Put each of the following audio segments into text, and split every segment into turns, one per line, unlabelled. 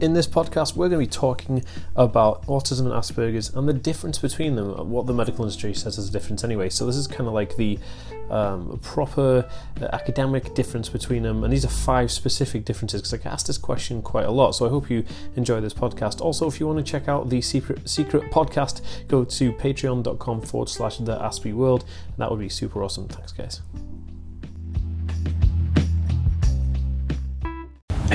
in this podcast, we're going to be talking about autism and Asperger's and the difference between them, what the medical industry says is a difference anyway. So, this is kind of like the um, proper uh, academic difference between them, and these are five specific differences because I get asked this question quite a lot. So, I hope you enjoy this podcast. Also, if you want to check out the secret, secret podcast, go to patreon.com forward slash the Aspie World, and that would be super awesome. Thanks, guys.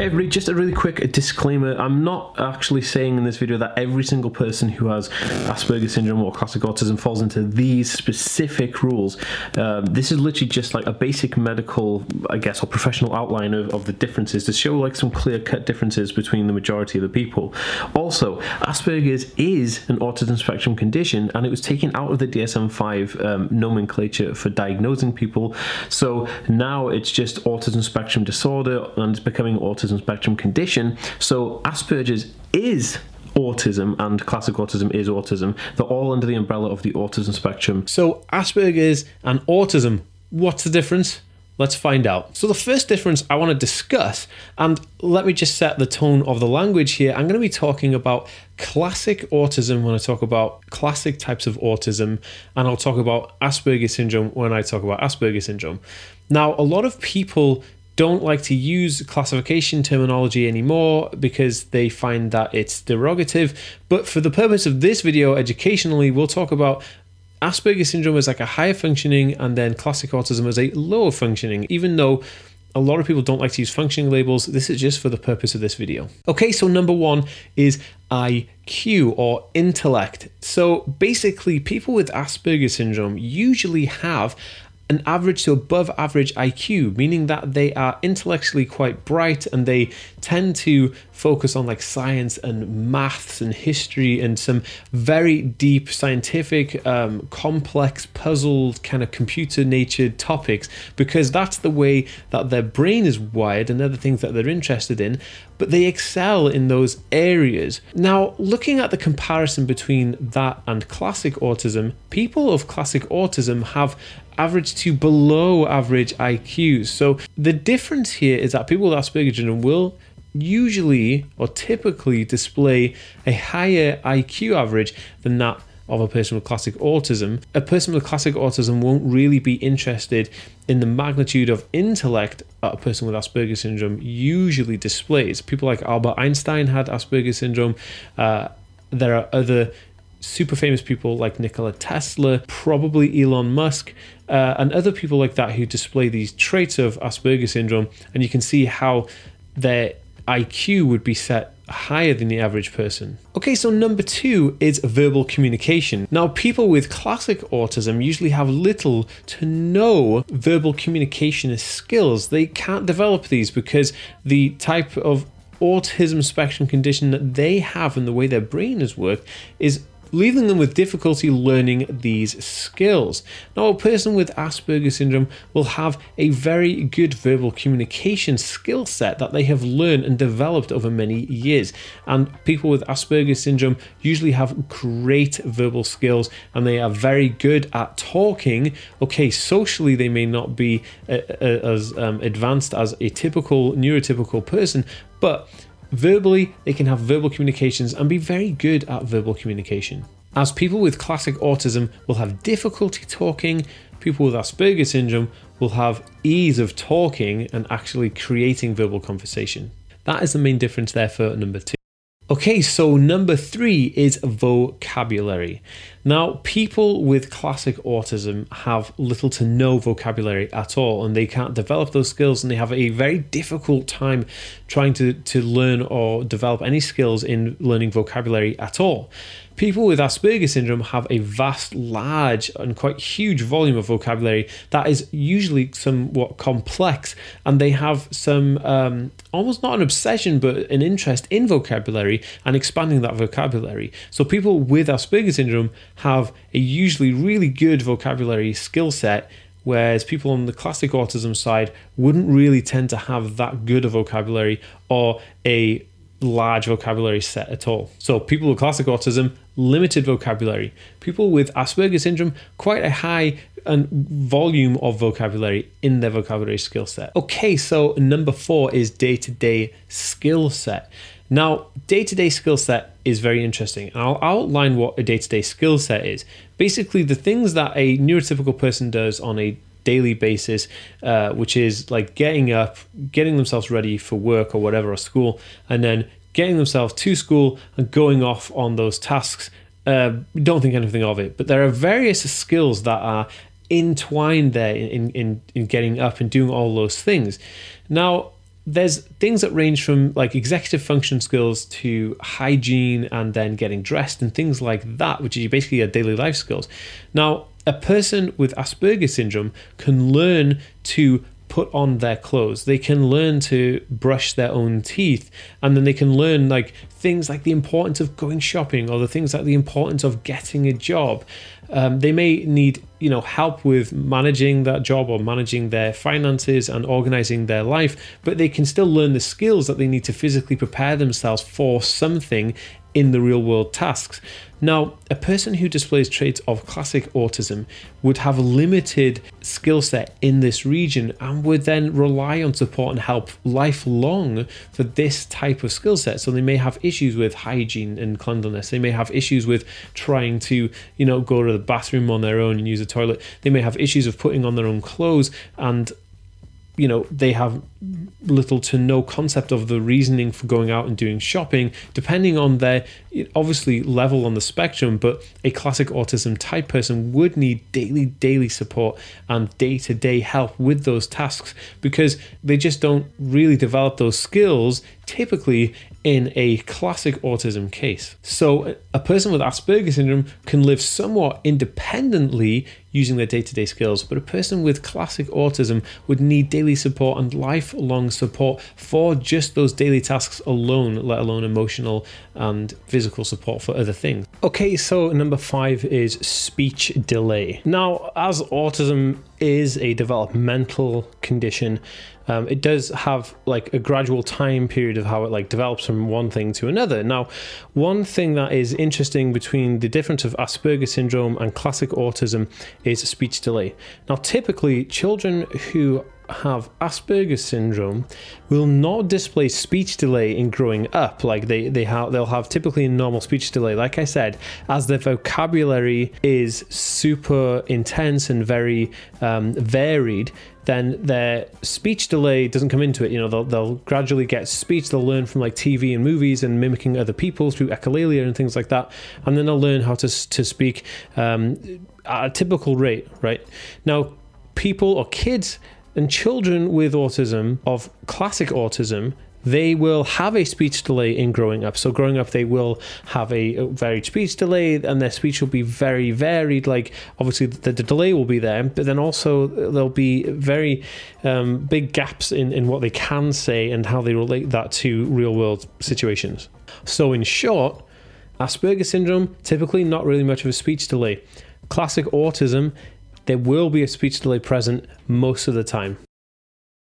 Everybody, just a really quick disclaimer. I'm not actually saying in this video that every single person who has Asperger's syndrome or classic autism falls into these specific rules. Um, this is literally just like a basic medical, I guess, or professional outline of, of the differences to show like some clear cut differences between the majority of the people. Also, Asperger's is an autism spectrum condition and it was taken out of the DSM 5 um, nomenclature for diagnosing people. So now it's just autism spectrum disorder and it's becoming autism autism spectrum condition. So Asperger's is autism and classic autism is autism. They're all under the umbrella of the autism spectrum. So Asperger's and autism, what's the difference? Let's find out. So, the first difference I want to discuss, and let me just set the tone of the language here. I'm going to be talking about classic autism when I talk about classic types of autism, and I'll talk about Asperger's syndrome when I talk about Asperger's syndrome. Now, a lot of people don't like to use classification terminology anymore because they find that it's derogative. But for the purpose of this video, educationally, we'll talk about Asperger's syndrome as like a higher functioning and then classic autism as a lower functioning, even though a lot of people don't like to use functioning labels. This is just for the purpose of this video. Okay, so number one is IQ or intellect. So basically, people with Asperger's syndrome usually have an average to above average IQ, meaning that they are intellectually quite bright and they tend to focus on like science and maths and history and some very deep scientific, um, complex, puzzled, kind of computer natured topics because that's the way that their brain is wired and other things that they're interested in. But they excel in those areas. Now, looking at the comparison between that and classic autism, people of classic autism have average to below average IQs. So the difference here is that people with Asperger's syndrome will usually or typically display a higher IQ average than that of a person with classic autism. A person with classic autism won't really be interested in the magnitude of intellect that a person with Asperger's syndrome usually displays. People like Albert Einstein had Asperger's syndrome. Uh, there are other super famous people like Nikola Tesla, probably Elon Musk, uh, and other people like that who display these traits of Asperger's syndrome. And you can see how their IQ would be set higher than the average person. Okay, so number two is verbal communication. Now, people with classic autism usually have little to no verbal communication skills. They can't develop these because the type of autism spectrum condition that they have and the way their brain is worked is leaving them with difficulty learning these skills. Now, a person with Asperger's syndrome will have a very good verbal communication skill set that they have learned and developed over many years. And people with Asperger's syndrome usually have great verbal skills and they are very good at talking. Okay, socially, they may not be uh, uh, as um, advanced as a typical neurotypical person, but Verbally, they can have verbal communications and be very good at verbal communication. As people with classic autism will have difficulty talking, people with Asperger's syndrome will have ease of talking and actually creating verbal conversation. That is the main difference there for number two. Okay, so number three is vocabulary. Now, people with classic autism have little to no vocabulary at all, and they can't develop those skills, and they have a very difficult time trying to, to learn or develop any skills in learning vocabulary at all. People with Asperger's syndrome have a vast, large, and quite huge volume of vocabulary that is usually somewhat complex, and they have some um, almost not an obsession, but an interest in vocabulary and expanding that vocabulary. So, people with Asperger's syndrome have a usually really good vocabulary skill set whereas people on the classic autism side wouldn't really tend to have that good a vocabulary or a large vocabulary set at all. So, people with classic autism, limited vocabulary. People with Asperger's syndrome, quite a high and volume of vocabulary in their vocabulary skill set. Okay, so number four is day to day skill set. Now, day to day skill set is very interesting. And I'll outline what a day to day skill set is. Basically, the things that a neurotypical person does on a daily basis, uh, which is like getting up, getting themselves ready for work or whatever, or school, and then getting themselves to school and going off on those tasks. Uh, don't think anything of it, but there are various skills that are entwined there in, in, in getting up and doing all those things. Now, there's things that range from like executive function skills to hygiene and then getting dressed and things like that, which is basically your daily life skills. Now, a person with Asperger's syndrome can learn to put on their clothes. They can learn to brush their own teeth, and then they can learn like things like the importance of going shopping or the things like the importance of getting a job. Um, they may need you know help with managing that job or managing their finances and organizing their life, but they can still learn the skills that they need to physically prepare themselves for something in the real world tasks. Now, a person who displays traits of classic autism would have a limited skill set in this region and would then rely on support and help lifelong for this type of skill set. So they may have issues with hygiene and cleanliness. They may have issues with trying to, you know, go to the bathroom on their own and use a toilet. They may have issues of putting on their own clothes and you know they have little to no concept of the reasoning for going out and doing shopping depending on their obviously level on the spectrum but a classic autism type person would need daily daily support and day-to-day help with those tasks because they just don't really develop those skills typically in a classic autism case. So, a person with Asperger's syndrome can live somewhat independently using their day to day skills, but a person with classic autism would need daily support and lifelong support for just those daily tasks alone, let alone emotional and physical support for other things. Okay, so number five is speech delay. Now, as autism is a developmental condition, um, it does have like a gradual time period of how it like develops from one thing to another. Now, one thing that is interesting between the difference of Asperger's syndrome and classic autism is speech delay. Now, typically, children who have Asperger's syndrome will not display speech delay in growing up. Like they they have they'll have typically a normal speech delay. Like I said, as their vocabulary is super intense and very um, varied, then their speech delay doesn't come into it. You know, they'll, they'll gradually get speech. They'll learn from like TV and movies and mimicking other people through echolalia and things like that, and then they'll learn how to to speak um, at a typical rate. Right now, people or kids and children with autism, of classic autism, they will have a speech delay in growing up. So, growing up, they will have a varied speech delay, and their speech will be very varied. Like, obviously, the, the delay will be there, but then also there'll be very um, big gaps in, in what they can say and how they relate that to real world situations. So, in short, Asperger's syndrome, typically not really much of a speech delay. Classic autism, there will be a speech delay present most of the time.